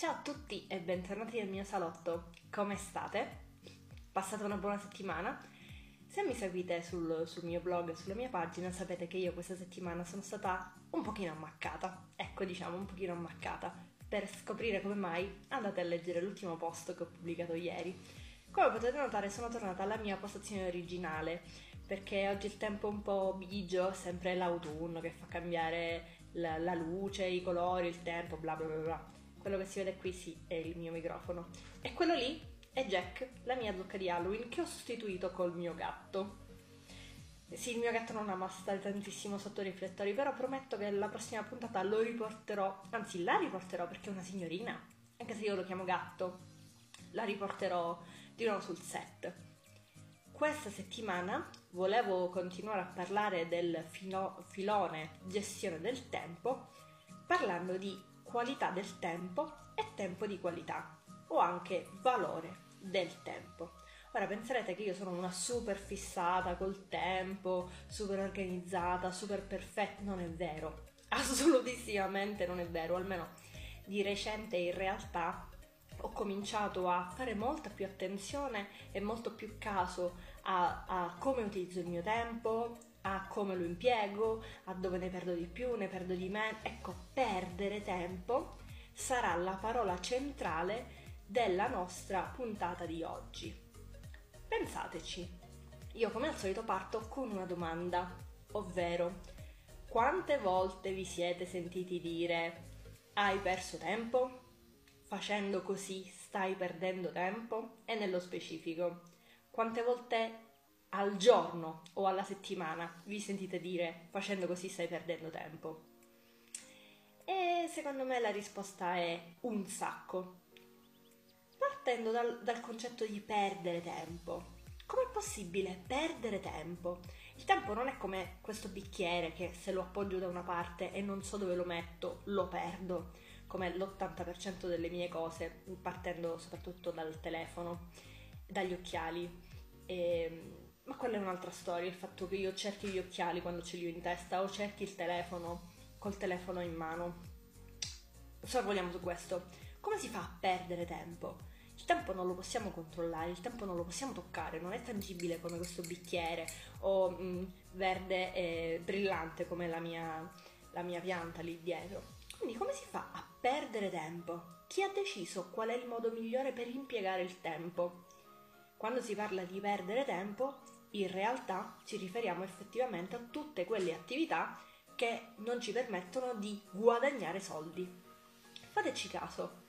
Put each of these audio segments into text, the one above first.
Ciao a tutti e bentornati nel mio salotto. Come state? Passate una buona settimana? Se mi seguite sul, sul mio blog e sulla mia pagina sapete che io questa settimana sono stata un pochino ammaccata. Ecco, diciamo, un pochino ammaccata. Per scoprire come mai andate a leggere l'ultimo post che ho pubblicato ieri. Come potete notare sono tornata alla mia postazione originale perché oggi il tempo è un po' bigio, sempre l'autunno che fa cambiare la, la luce, i colori, il tempo, bla bla bla bla quello che si vede qui sì è il mio microfono. E quello lì è Jack, la mia zucca di Halloween, che ho sostituito col mio gatto. Sì, il mio gatto non ama stare tantissimo sotto i riflettori, però prometto che la prossima puntata lo riporterò, anzi la riporterò perché è una signorina, anche se io lo chiamo gatto, la riporterò di nuovo sul set. Questa settimana volevo continuare a parlare del filo- filone gestione del tempo parlando di qualità del tempo e tempo di qualità o anche valore del tempo. Ora penserete che io sono una super fissata col tempo, super organizzata, super perfetta, non è vero, assolutissimamente non è vero, almeno di recente in realtà ho cominciato a fare molta più attenzione e molto più caso a, a come utilizzo il mio tempo, a come lo impiego, a dove ne perdo di più, ne perdo di meno. Ecco, perdere tempo sarà la parola centrale della nostra puntata di oggi. Pensateci, io come al solito parto con una domanda, ovvero quante volte vi siete sentiti dire hai perso tempo? Facendo così stai perdendo tempo? E nello specifico, quante volte al giorno o alla settimana vi sentite dire facendo così stai perdendo tempo? E secondo me la risposta è un sacco. Partendo dal, dal concetto di perdere tempo. Com'è possibile perdere tempo? Il tempo non è come questo bicchiere che se lo appoggio da una parte e non so dove lo metto, lo perdo, come l'80% delle mie cose, partendo soprattutto dal telefono, dagli occhiali. E ehm, ma quella è un'altra storia, il fatto che io cerchi gli occhiali quando ce li ho in testa o cerchi il telefono col telefono in mano. Sorvoliamo su questo. Come si fa a perdere tempo? Il tempo non lo possiamo controllare, il tempo non lo possiamo toccare, non è tangibile come questo bicchiere o mh, mm, verde e brillante come la mia, la mia pianta lì dietro. Quindi come si fa a perdere tempo? Chi ha deciso qual è il modo migliore per impiegare il tempo? Quando si parla di perdere tempo, in realtà ci riferiamo effettivamente a tutte quelle attività che non ci permettono di guadagnare soldi. Fateci caso,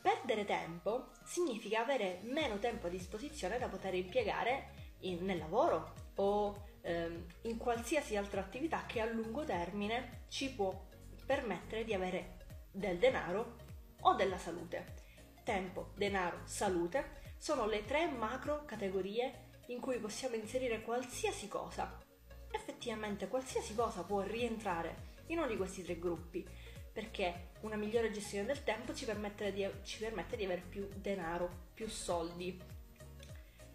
perdere tempo significa avere meno tempo a disposizione da poter impiegare in, nel lavoro o ehm, in qualsiasi altra attività che a lungo termine ci può permettere di avere del denaro o della salute. Tempo, denaro, salute sono le tre macro categorie in cui possiamo inserire qualsiasi cosa. Effettivamente qualsiasi cosa può rientrare in uno di questi tre gruppi, perché una migliore gestione del tempo ci permette di, ci permette di avere più denaro, più soldi.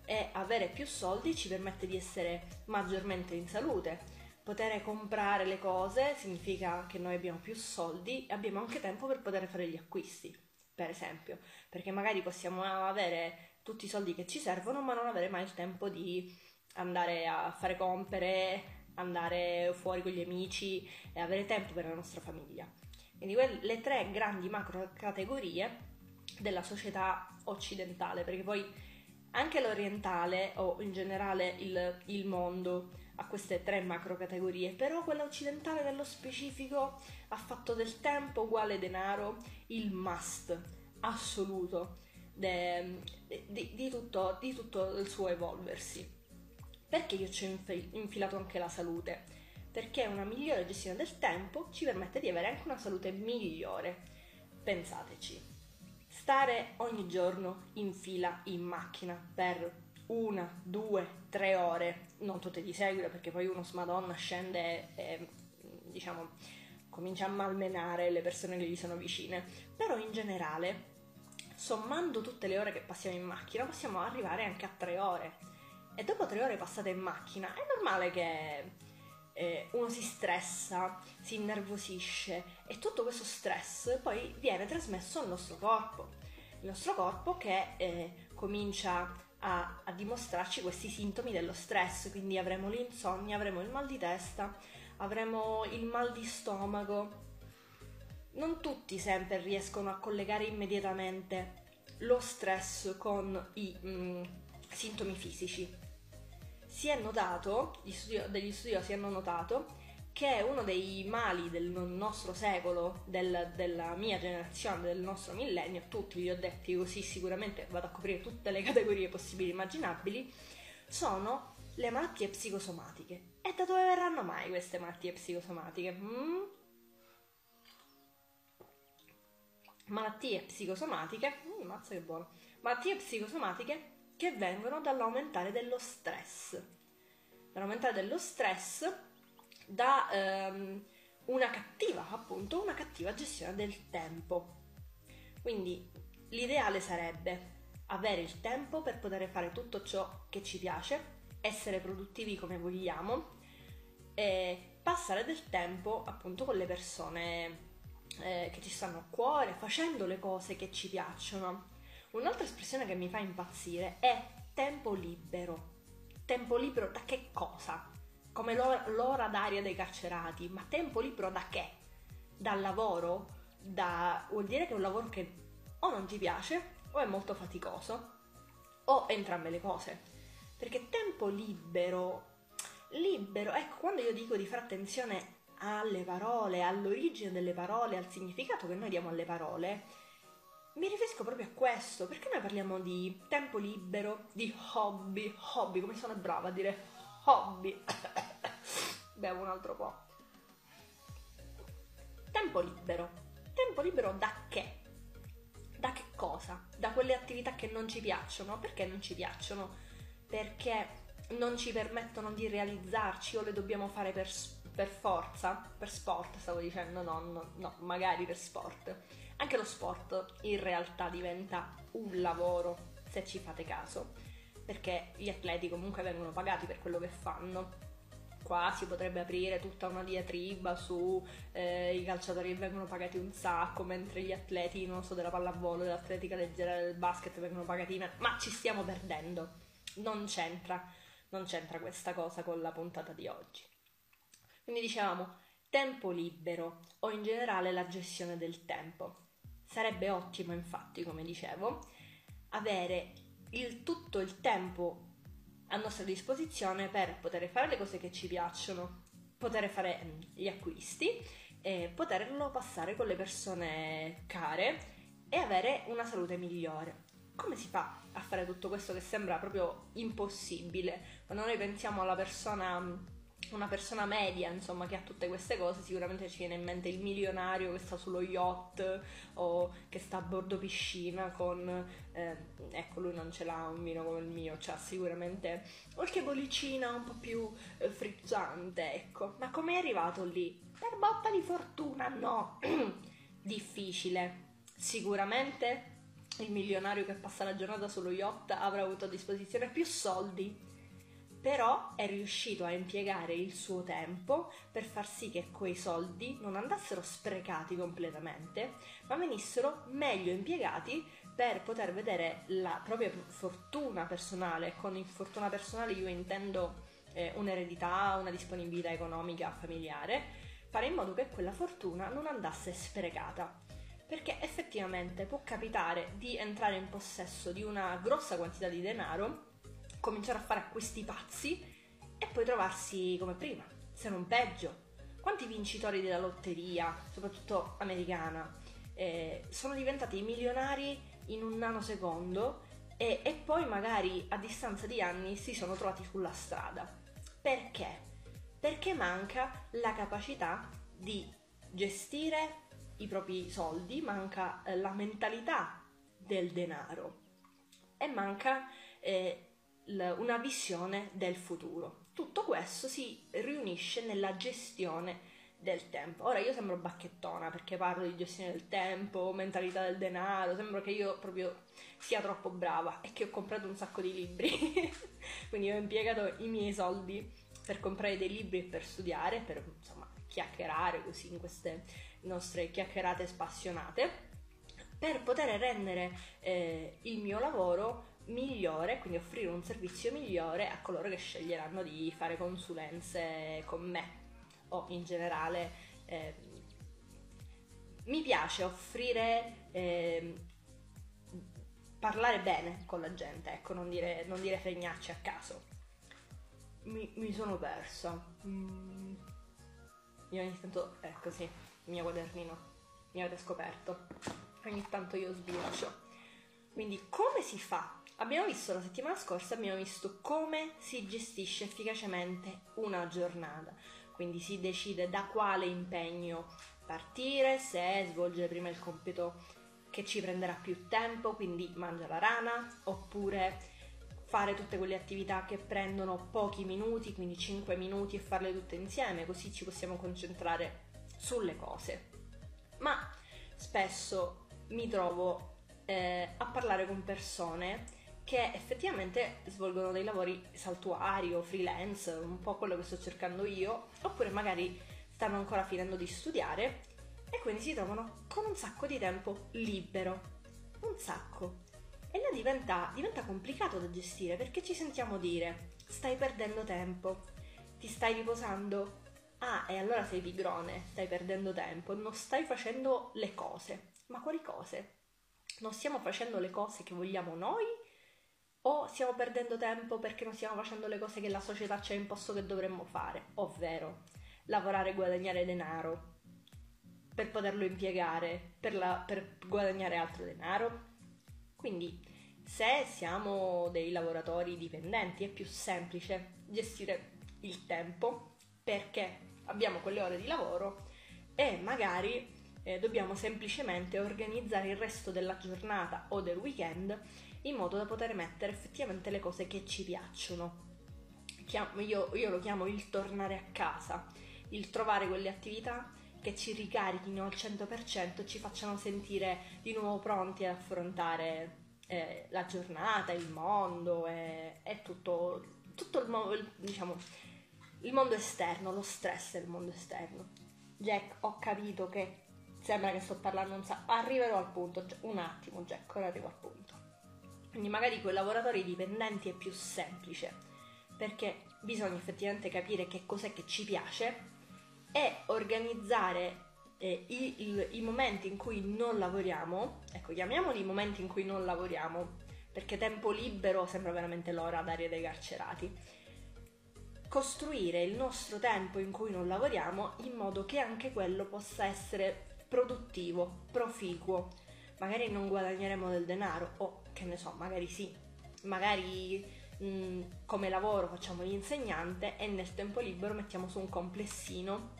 E avere più soldi ci permette di essere maggiormente in salute. Poter comprare le cose significa che noi abbiamo più soldi e abbiamo anche tempo per poter fare gli acquisti, per esempio, perché magari possiamo avere tutti i soldi che ci servono, ma non avere mai il tempo di andare a fare compere, andare fuori con gli amici e avere tempo per la nostra famiglia. Quindi le tre grandi macro categorie della società occidentale, perché poi anche l'orientale o in generale il, il mondo ha queste tre macro categorie, però quella occidentale nello specifico ha fatto del tempo uguale denaro il must assoluto de, di, di, tutto, di tutto il suo evolversi. Perché io ci ho infilato anche la salute? Perché una migliore gestione del tempo ci permette di avere anche una salute migliore. Pensateci, stare ogni giorno in fila in macchina per una, due, tre ore, non tutte di seguito perché poi uno smadonna scende e diciamo comincia a malmenare le persone che gli sono vicine, però in generale sommando tutte le ore che passiamo in macchina, possiamo arrivare anche a tre ore. E dopo tre ore passate in macchina, è normale che eh, uno si stressa, si innervosisce e tutto questo stress poi viene trasmesso al nostro corpo. Il nostro corpo che eh, comincia a, a, dimostrarci questi sintomi dello stress, quindi avremo l'insonnia, avremo il mal di testa, avremo il mal di stomaco. Non tutti sempre riescono a collegare immediatamente lo stress con i mm, sintomi fisici si è notato, studio, degli studiosi hanno notato, che uno dei mali del nostro secolo, del, della mia generazione, del nostro millennio, tutti li ho detti così sicuramente vado a coprire tutte le categorie possibili e immaginabili, sono le malattie psicosomatiche. E da dove verranno mai queste malattie psicosomatiche? Mm? Malattie psicosomatiche, mm, mazza che buono, malattie psicosomatiche che vengono dall'aumentare dello stress. Dall'aumentare dello stress da ehm, una cattiva, appunto, una cattiva gestione del tempo. Quindi l'ideale sarebbe avere il tempo per poter fare tutto ciò che ci piace, essere produttivi come vogliamo e passare del tempo appunto con le persone eh, che ci stanno a cuore, facendo le cose che ci piacciono. Un'altra espressione che mi fa impazzire è tempo libero. Tempo libero da che cosa? Come l'ora, l'ora d'aria dei carcerati, ma tempo libero da che? Dal lavoro? Da... vuol dire che è un lavoro che o non ti piace o è molto faticoso o entrambe le cose. Perché tempo libero, libero, ecco, quando io dico di fare attenzione alle parole, all'origine delle parole, al significato che noi diamo alle parole, mi riferisco proprio a questo, perché noi parliamo di tempo libero, di hobby, hobby, come sono brava a dire hobby. Bevo un altro po'. Tempo libero. Tempo libero da che? Da che cosa? Da quelle attività che non ci piacciono. Perché non ci piacciono? Perché non ci permettono di realizzarci o le dobbiamo fare per, per forza, per sport stavo dicendo, no, no, no, magari per sport anche lo sport in realtà diventa un lavoro, se ci fate caso, perché gli atleti comunque vengono pagati per quello che fanno. Qua si potrebbe aprire tutta una diatriba su eh, i calciatori che vengono pagati un sacco, mentre gli atleti, non so, della pallavolo, dell'atletica leggera, del basket vengono pagati. Ma ci stiamo perdendo. Non c'entra, non c'entra questa cosa con la puntata di oggi. Quindi dicevamo tempo libero o in generale la gestione del tempo. Sarebbe ottimo, infatti, come dicevo, avere il, tutto il tempo a nostra disposizione per poter fare le cose che ci piacciono, poter fare mm, gli acquisti e poterlo passare con le persone care e avere una salute migliore. Come si fa a fare tutto questo che sembra proprio impossibile? Quando noi pensiamo alla persona mm, una persona media, insomma, che ha tutte queste cose, sicuramente ci viene in mente il milionario che sta sullo yacht o che sta a bordo piscina con... Eh, ecco, lui non ce l'ha un vino come il mio, c'ha sicuramente qualche bollicina un po' più eh, frizzante, ecco. Ma come è arrivato lì? Per botta di fortuna? No! Difficile. Sicuramente il milionario che passa la giornata sullo yacht avrà avuto a disposizione più soldi però è riuscito a impiegare il suo tempo per far sì che quei soldi non andassero sprecati completamente, ma venissero meglio impiegati per poter vedere la propria fortuna personale. Con fortuna personale io intendo eh, un'eredità, una disponibilità economica familiare, fare in modo che quella fortuna non andasse sprecata. Perché effettivamente può capitare di entrare in possesso di una grossa quantità di denaro cominciare a fare acquisti pazzi e poi trovarsi come prima, se non peggio. Quanti vincitori della lotteria, soprattutto americana, eh, sono diventati milionari in un nanosecondo e, e poi magari a distanza di anni si sono trovati sulla strada. Perché? Perché manca la capacità di gestire i propri soldi, manca eh, la mentalità del denaro e manca eh, una visione del futuro. Tutto questo si riunisce nella gestione del tempo. Ora io sembro bacchettona perché parlo di gestione del tempo, mentalità del denaro, sembra che io proprio sia troppo brava e che ho comprato un sacco di libri. Quindi ho impiegato i miei soldi per comprare dei libri e per studiare, per insomma chiacchierare così in queste nostre chiacchierate spassionate, per poter rendere eh, il mio lavoro migliore, quindi offrire un servizio migliore a coloro che sceglieranno di fare consulenze con me o in generale. Eh, mi piace offrire, eh, parlare bene con la gente, ecco, non dire, non dire fregnacce a caso. Mi, mi sono persa. Mm. Io ogni tanto, è così, il mio quadernino, mi avete scoperto. Ogni tanto io sbircio. Quindi come si fa? Abbiamo visto la settimana scorsa, abbiamo visto come si gestisce efficacemente una giornata. Quindi si decide da quale impegno partire, se svolgere prima il compito che ci prenderà più tempo, quindi mangia la rana, oppure fare tutte quelle attività che prendono pochi minuti, quindi 5 minuti e farle tutte insieme, così ci possiamo concentrare sulle cose. Ma spesso mi trovo eh, a parlare con persone che effettivamente svolgono dei lavori saltuari o freelance, un po' quello che sto cercando io, oppure magari stanno ancora finendo di studiare e quindi si trovano con un sacco di tempo libero. Un sacco. E là diventa, diventa complicato da gestire perché ci sentiamo dire stai perdendo tempo, ti stai riposando, ah e allora sei pigrone, stai perdendo tempo, non stai facendo le cose. Ma quali cose? Non stiamo facendo le cose che vogliamo noi? O stiamo perdendo tempo perché non stiamo facendo le cose che la società ci ha imposto che dovremmo fare? Ovvero lavorare e guadagnare denaro per poterlo impiegare per, la, per guadagnare altro denaro? Quindi se siamo dei lavoratori dipendenti è più semplice gestire il tempo perché abbiamo quelle ore di lavoro e magari eh, dobbiamo semplicemente organizzare il resto della giornata o del weekend in modo da poter mettere effettivamente le cose che ci piacciono. Io, io lo chiamo il tornare a casa, il trovare quelle attività che ci ricarichino al 100% e ci facciano sentire di nuovo pronti ad affrontare eh, la giornata, il mondo e, e tutto, tutto il, mo- diciamo, il mondo esterno, lo stress del mondo esterno. Jack, ho capito che sembra che sto parlando un sacco. Arriverò al punto, un attimo, Jack, ora arrivo al punto. Quindi magari con i lavoratori dipendenti è più semplice, perché bisogna effettivamente capire che cos'è che ci piace e organizzare eh, i, il, i momenti in cui non lavoriamo, ecco, chiamiamoli i momenti in cui non lavoriamo, perché tempo libero sembra veramente l'ora d'aria dei carcerati. Costruire il nostro tempo in cui non lavoriamo in modo che anche quello possa essere produttivo, proficuo. Magari non guadagneremo del denaro, o che ne so, magari sì, magari mh, mm, come lavoro facciamo l'insegnante e nel tempo libero mettiamo su un complessino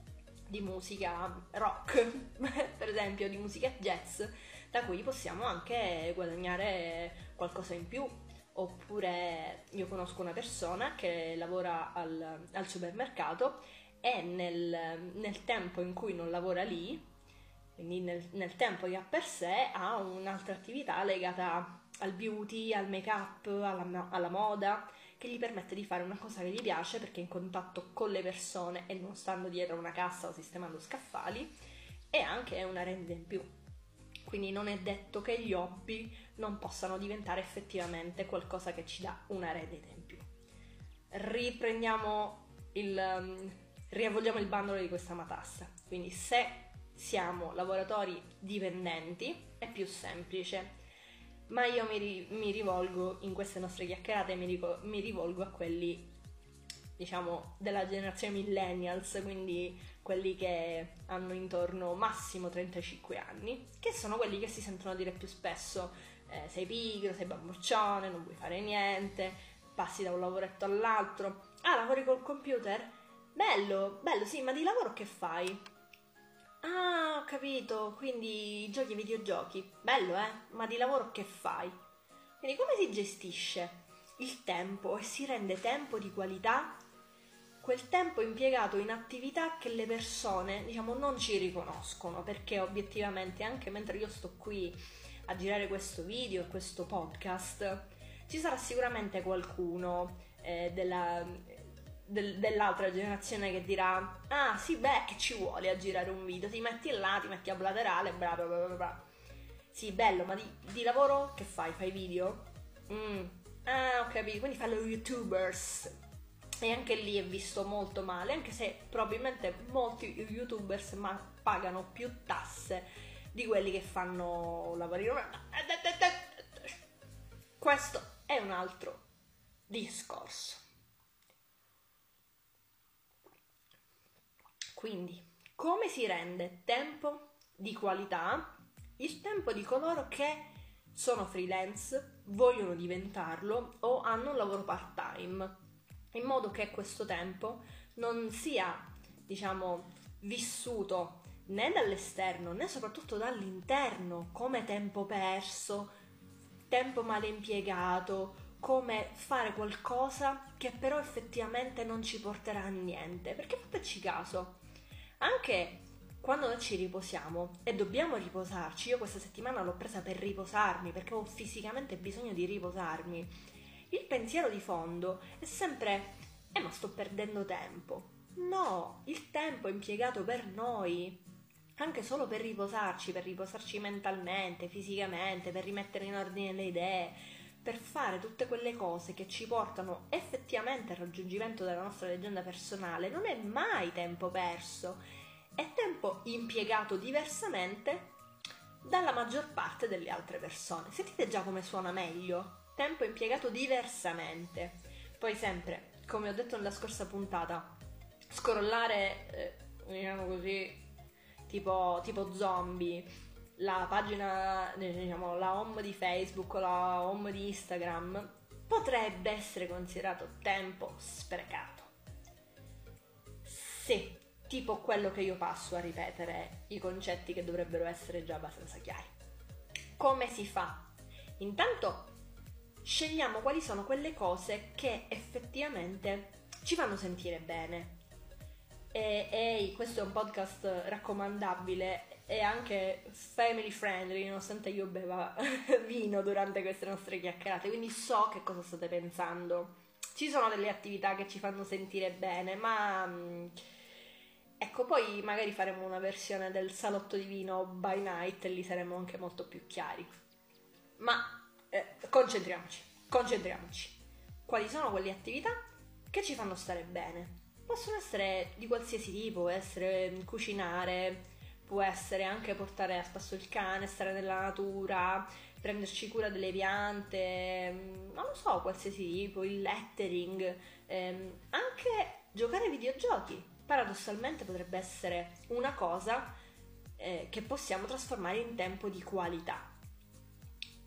di musica rock, per esempio di musica jazz, da cui possiamo anche guadagnare qualcosa in più. Oppure io conosco una persona che lavora al, al supermercato e nel, nel tempo in cui non lavora lì, quindi nel, nel, tempo che ha per sé ha un'altra attività legata al beauty, al make up, alla, alla, moda, che gli permette di fare una cosa che gli piace perché è in contatto con le persone e non stando dietro una cassa o sistemando scaffali e anche una rendita in più. Quindi non è detto che gli hobby non possano diventare effettivamente qualcosa che ci dà una rendita in più. Riprendiamo il... riavvolgiamo il bandolo di questa matassa. Quindi se siamo lavoratori dipendenti è più semplice. Ma io mi, mi rivolgo in queste nostre chiacchierate, mi, rico- mi rivolgo a quelli, diciamo, della generazione millennials, quindi quelli che hanno intorno massimo 35 anni, che sono quelli che si sentono dire più spesso eh, sei pigro, sei bamboccione, non vuoi fare niente, passi da un lavoretto all'altro. Ah, lavori col computer? Bello, bello, sì, ma di lavoro che fai? Ah, ho capito, quindi giochi ai videogiochi. Bello, eh? Ma di lavoro che fai? Quindi come si gestisce il tempo e si rende tempo di qualità? Quel tempo impiegato in attività che le persone, diciamo, non ci riconoscono, perché obiettivamente anche mentre io sto qui a girare questo video e questo podcast, ci sarà sicuramente qualcuno eh, della, del, dell'altra generazione che dirà ah sì beh che ci vuole a girare un video? Ti metti là ti metti a blaterale bla bla bla bla sì bello ma di, di lavoro? Che fai? Fai video? Mm. ah ho capito quindi fai lo youtubers. E anche lì è visto molto male anche se probabilmente molti youtubers ma pagano più tasse di quelli che fanno lavorino questo è un altro discorso Quindi, come si rende tempo di qualità il tempo di coloro che sono freelance, vogliono diventarlo o hanno un lavoro part-time, in modo che questo tempo non sia, diciamo, vissuto né dall'esterno né soprattutto dall'interno come tempo perso, tempo male impiegato, come fare qualcosa che però effettivamente non ci porterà a niente. Perché fateci caso, anche quando noi ci riposiamo e dobbiamo riposarci, io questa settimana l'ho presa per riposarmi perché ho fisicamente bisogno di riposarmi. Il pensiero di fondo è sempre, eh ma sto perdendo tempo. No, il tempo è impiegato per noi, anche solo per riposarci, per riposarci mentalmente, fisicamente, per rimettere in ordine le idee, per fare tutte quelle cose che ci portano effettivamente al raggiungimento della nostra leggenda personale, non è mai tempo perso, è tempo impiegato diversamente dalla maggior parte delle altre persone. Sentite già come suona meglio? Tempo impiegato diversamente. Poi sempre, come ho detto nella scorsa puntata, scrollare, eh, diciamo così, tipo, tipo zombie, la pagina, diciamo, la home di Facebook la home di Instagram potrebbe essere considerato tempo sprecato. Sì, tipo quello che io passo a ripetere i concetti che dovrebbero essere già abbastanza chiari. Come si fa? Intanto scegliamo quali sono quelle cose che effettivamente ci fanno sentire bene. E, e questo è un podcast raccomandabile e anche family friendly, nonostante io beva vino durante queste nostre chiacchierate, quindi so che cosa state pensando. Ci sono delle attività che ci fanno sentire bene, ma mm, ecco, poi magari faremo una versione del salotto di vino by night e lì saremo anche molto più chiari. Ma eh, concentriamoci, concentriamoci. Quali sono quelle attività che ci fanno stare bene? Possono essere di qualsiasi tipo, essere cucinare, può essere anche portare a spasso il cane, stare nella natura, prenderci cura delle piante, mm, non lo so, qualsiasi tipo, il lettering, ehm, anche giocare ai videogiochi. Paradossalmente potrebbe essere una cosa eh, che possiamo trasformare in tempo di qualità.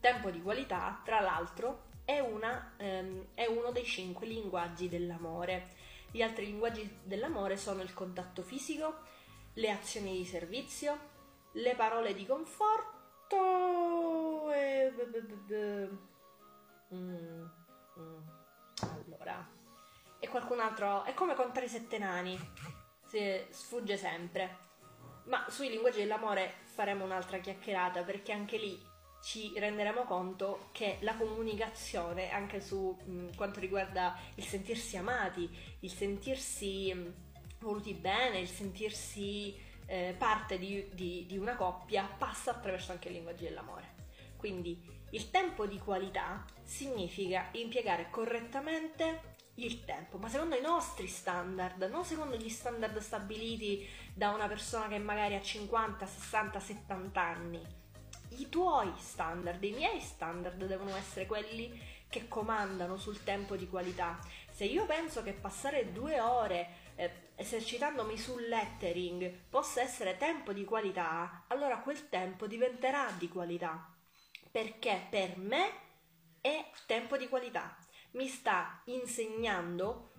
Tempo di qualità, tra l'altro, è, una, ehm, è uno dei cinque linguaggi dell'amore. Gli altri linguaggi dell'amore sono il contatto fisico, le azioni di servizio, le parole di conforto e... Mm, mm. Allora, e qualcun altro... È come contare i sette nani, si sfugge sempre. Ma sui linguaggi dell'amore faremo un'altra chiacchierata perché anche lì ci renderemo conto che la comunicazione, anche su mh, mm, quanto riguarda il sentirsi amati, il sentirsi voluti bene, il sentirsi eh, parte di, di, di una coppia passa attraverso anche il linguaggio dell'amore. Quindi il tempo di qualità significa impiegare correttamente il tempo, ma secondo i nostri standard, non secondo gli standard stabiliti da una persona che magari ha 50, 60, 70 anni. I tuoi standard, i miei standard devono essere quelli che comandano sul tempo di qualità. Se io penso che passare due ore esercitandomi sul lettering possa essere tempo di qualità, allora quel tempo diventerà di qualità. Perché per me è tempo di qualità. Mi sta insegnando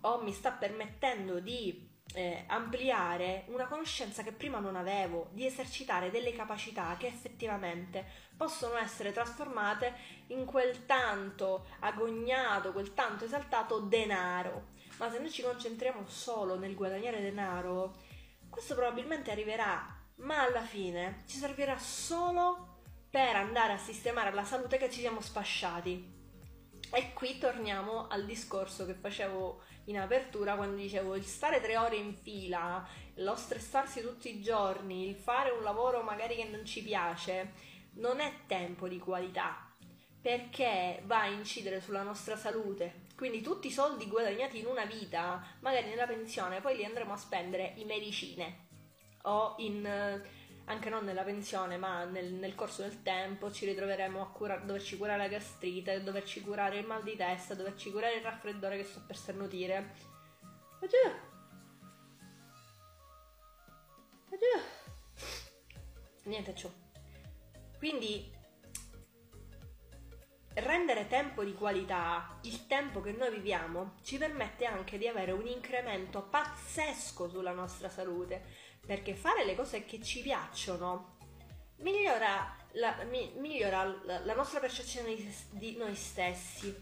o mi sta permettendo di eh, ampliare una conoscenza che prima non avevo, di esercitare delle capacità che effettivamente possono essere trasformate in quel tanto agognato, quel tanto esaltato denaro ma se noi ci concentriamo solo nel guadagnare denaro, questo probabilmente arriverà, ma alla fine ci servirà solo per andare a sistemare la salute che ci siamo sfasciati. E qui torniamo al discorso che facevo in apertura quando dicevo il stare tre ore in fila, lo stressarsi tutti i giorni, il fare un lavoro magari che non ci piace, non è tempo di qualità perché va a incidere sulla nostra salute. Quindi tutti i soldi guadagnati in una vita, magari nella pensione, poi li andremo a spendere in medicine o in anche non nella pensione, ma nel, nel corso del tempo ci ritroveremo a cura- doverci curare la gastrite, doverci curare il mal di testa, doverci curare il raffreddore che sto per sternutire. Addio. Addio. Niente ciò. Quindi rendere tempo di qualità, il tempo che noi viviamo, ci permette anche di avere un incremento pazzesco sulla nostra salute, perché fare le cose che ci piacciono migliora la, mi, migliora la, la nostra percezione di, di noi stessi,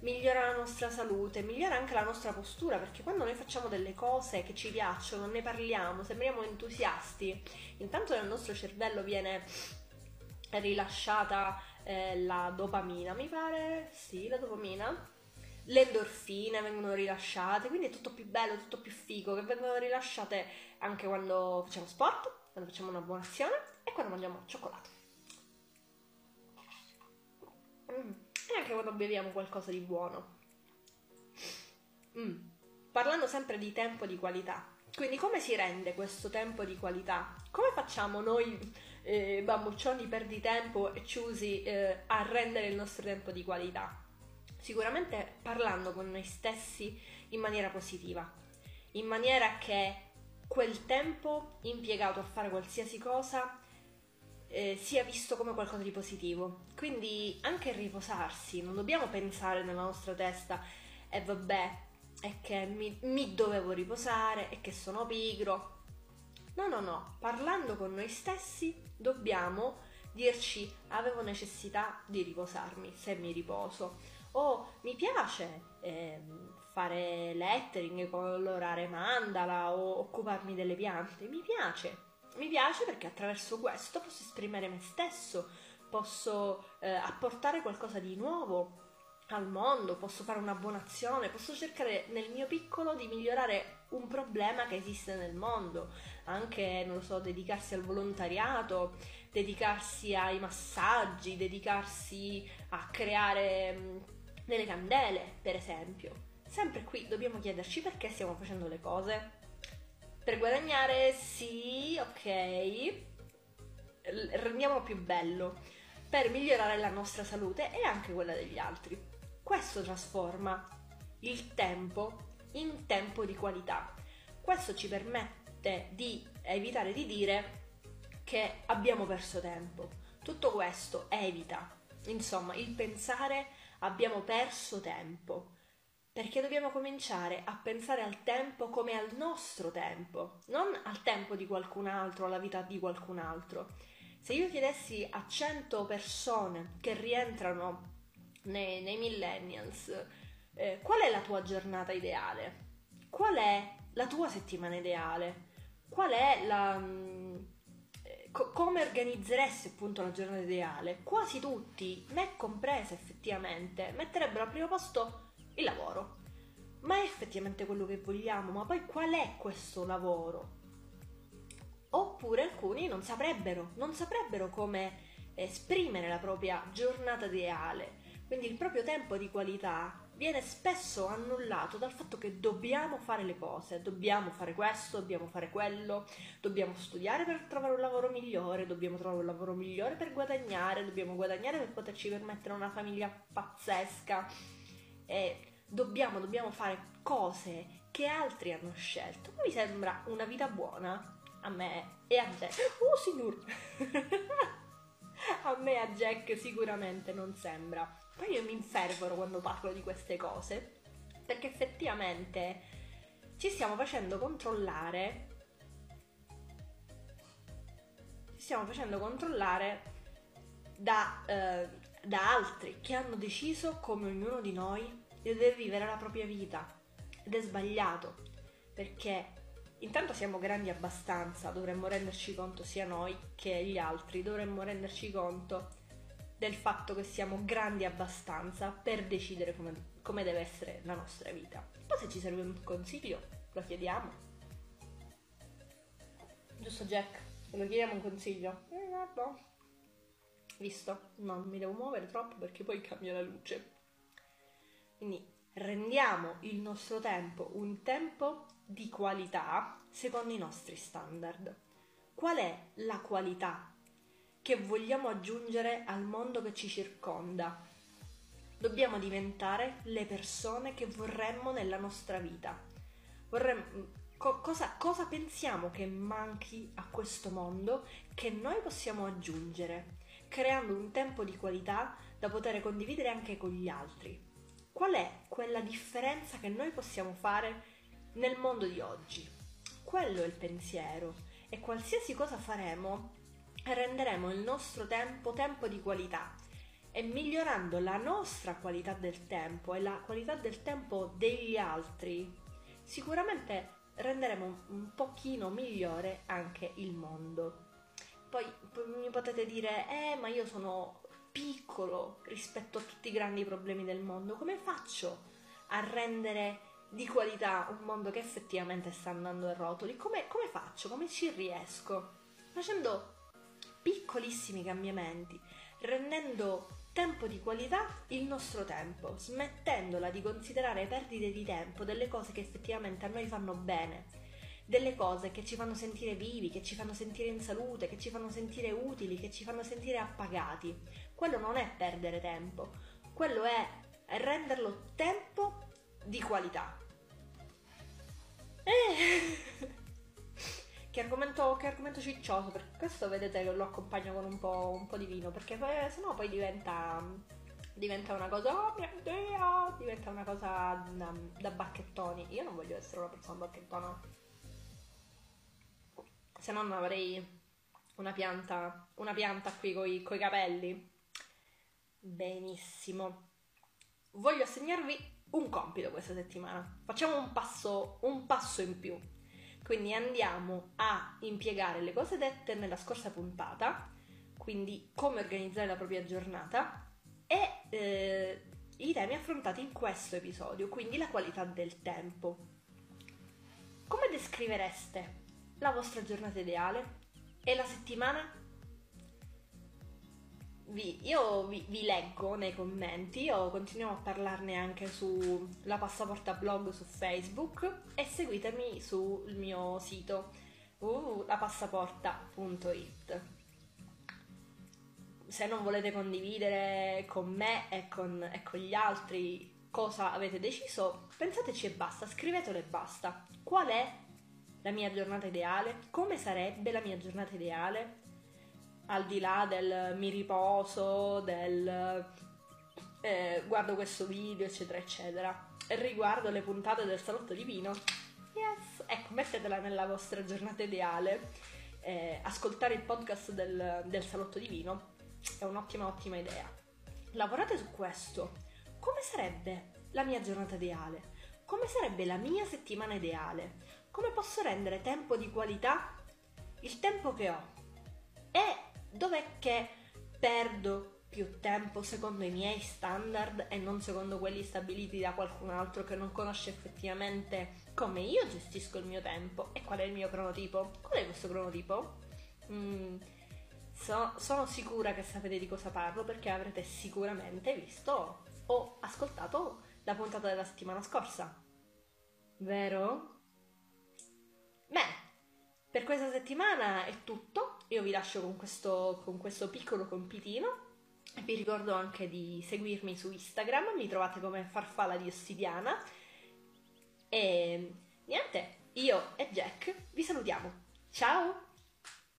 migliora la nostra salute, migliora anche la nostra postura, perché quando noi facciamo delle cose che ci piacciono, ne parliamo, sembriamo entusiasti, intanto nel nostro cervello viene rilasciata eh, la dopamina, mi pare, sì, la dopamina, le endorfine vengono rilasciate, quindi è tutto più bello, tutto più figo, che vengono rilasciate anche quando facciamo sport, quando facciamo una buona azione e quando mangiamo cioccolato. Mm. E anche quando beviamo qualcosa di buono. Mm. Parlando sempre di tempo di qualità, quindi come si rende questo tempo di qualità? Come facciamo noi eh, bamboccioni perdi tempo e chiusi eh, a rendere il nostro tempo di qualità? Sicuramente parlando con noi stessi in maniera positiva, in maniera che quel tempo impiegato a fare qualsiasi cosa eh, sia visto come qualcosa di positivo. Quindi anche riposarsi, non dobbiamo pensare nella nostra testa e eh, vabbè, è che mi, mi dovevo riposare, e che sono pigro, No, no, no, parlando con noi stessi dobbiamo dirci avevo necessità di riposarmi se mi riposo o mi piace eh, fare lettering, colorare mandala o occuparmi delle piante, mi piace. Mi piace perché attraverso questo posso esprimere me stesso, posso eh, apportare qualcosa di nuovo al mondo, posso fare una buona azione, posso cercare nel mio piccolo di migliorare un problema che esiste nel mondo, anche, non lo so, dedicarsi al volontariato, dedicarsi ai massaggi, dedicarsi a creare delle candele, per esempio. Sempre qui dobbiamo chiederci perché stiamo facendo le cose. Per guadagnare, sì, ok, rendiamolo più bello, per migliorare la nostra salute e anche quella degli altri. Questo trasforma il tempo in tempo di qualità. Questo ci permette permette di evitare di dire che abbiamo perso tempo. Tutto questo evita, insomma, il pensare abbiamo perso tempo. Perché dobbiamo cominciare a pensare al tempo come al nostro tempo, non al tempo di qualcun altro, alla vita di qualcun altro. Se io chiedessi a 100 persone che rientrano nei, nei millennials eh, qual è la tua giornata ideale, qual è la tua settimana ideale, qual è la... Mm, co- come organizzeresti appunto la giornata ideale? Quasi tutti, me compresa effettivamente, metterebbero al primo posto il lavoro. Ma è effettivamente quello che vogliamo? Ma poi qual è questo lavoro? Oppure alcuni non saprebbero, non saprebbero come esprimere la propria giornata ideale. Quindi il proprio tempo di qualità viene spesso annullato dal fatto che dobbiamo fare le cose, dobbiamo fare questo, dobbiamo fare quello, dobbiamo studiare per trovare un lavoro migliore, dobbiamo trovare un lavoro migliore per guadagnare, dobbiamo guadagnare per poterci permettere una famiglia pazzesca e dobbiamo, dobbiamo fare cose che altri hanno scelto. Mi sembra una vita buona a me e a te. Oh signor! a me e a Jack sicuramente non sembra. Poi io mi infervoro quando parlo di queste cose, perché effettivamente ci stiamo facendo controllare. Ci stiamo facendo controllare da, eh, da altri che hanno deciso come ognuno di noi deve vivere la propria vita. Ed è sbagliato, perché intanto siamo grandi abbastanza, dovremmo renderci conto sia noi che gli altri, dovremmo renderci conto del fatto che siamo grandi abbastanza per decidere come, come deve essere la nostra vita. Poi se ci serve un consiglio, lo chiediamo. Giusto Jack? Se lo chiediamo un consiglio? Eh, no. Visto? Non mi devo muovere troppo perché poi cambia la luce. Quindi rendiamo il nostro tempo un tempo di qualità secondo i nostri standard. Qual è la qualità che vogliamo aggiungere al mondo che ci circonda? Dobbiamo diventare le persone che vorremmo nella nostra vita. Vorremmo, co- cosa, cosa pensiamo che manchi a questo mondo che noi possiamo aggiungere, creando un tempo di qualità da poter condividere anche con gli altri? Qual è quella differenza che noi possiamo fare nel mondo di oggi? Quello è il pensiero e qualsiasi cosa faremo renderemo il nostro tempo tempo di qualità e migliorando la nostra qualità del tempo e la qualità del tempo degli altri sicuramente renderemo un pochino migliore anche il mondo. Poi mi potete dire, eh ma io sono piccolo rispetto a tutti i grandi problemi del mondo, come faccio a rendere di qualità un mondo che effettivamente sta andando a rotoli? Come, come faccio? Come ci riesco? Facendo piccolissimi cambiamenti, rendendo tempo di qualità il nostro tempo, smettendola di considerare perdite di tempo delle cose che effettivamente a noi fanno bene delle cose che ci fanno sentire vivi, che ci fanno sentire in salute, che ci fanno sentire utili, che ci fanno sentire appagati. Quello non è perdere tempo, quello è renderlo tempo di qualità. Eh. che, argomento, che argomento ciccioso, perché questo vedete che lo accompagno con un po', un po di vino, perché eh, sennò poi diventa, diventa una cosa, oh mia idea, diventa una cosa da, da bacchettoni. Io non voglio essere una persona bacchettona se no non avrei una pianta, una pianta qui coi, coi capelli. Benissimo. Voglio assegnarvi un compito questa settimana. Facciamo un passo, un passo in più. Quindi andiamo a impiegare le cose dette nella scorsa puntata, quindi come organizzare la propria giornata e eh, i temi affrontati in questo episodio, quindi la qualità del tempo. Come descrivereste la vostra giornata ideale e la settimana? Vi, io vi, vi, leggo nei commenti o continuiamo a parlarne anche sulla passaporta blog su Facebook e seguitemi sul mio sito uh, lapassaporta.it se non volete condividere con me e con, e con gli altri cosa avete deciso, pensateci e basta, scrivetelo e basta. Qual è la mia giornata ideale? Come sarebbe la mia giornata ideale? Al di là del mi riposo, del eh, guardo questo video, eccetera, eccetera. riguardo le puntate del salotto di vino, yes, ecco, mettetela nella vostra giornata ideale. Eh, ascoltare il podcast del, del salotto di vino è un'ottima, ottima idea. Lavorate su questo. Come sarebbe la mia giornata ideale? Come sarebbe la mia settimana ideale? come posso rendere tempo di qualità il tempo che ho? Dov'è che perdo più tempo secondo i miei standard e non secondo quelli stabiliti da qualcun altro che non conosce effettivamente come io gestisco il mio tempo e qual è il mio cronotipo? Qual è questo cronotipo? Mm, so, sono sicura che sapete di cosa parlo perché avrete sicuramente visto o ascoltato la puntata della settimana scorsa. Vero? Bene, per questa settimana è tutto. Io vi lascio con questo, con questo piccolo compitino. Vi ricordo anche di seguirmi su Instagram, mi trovate come farfalla di ossidiana. E niente, io e Jack vi salutiamo. Ciao!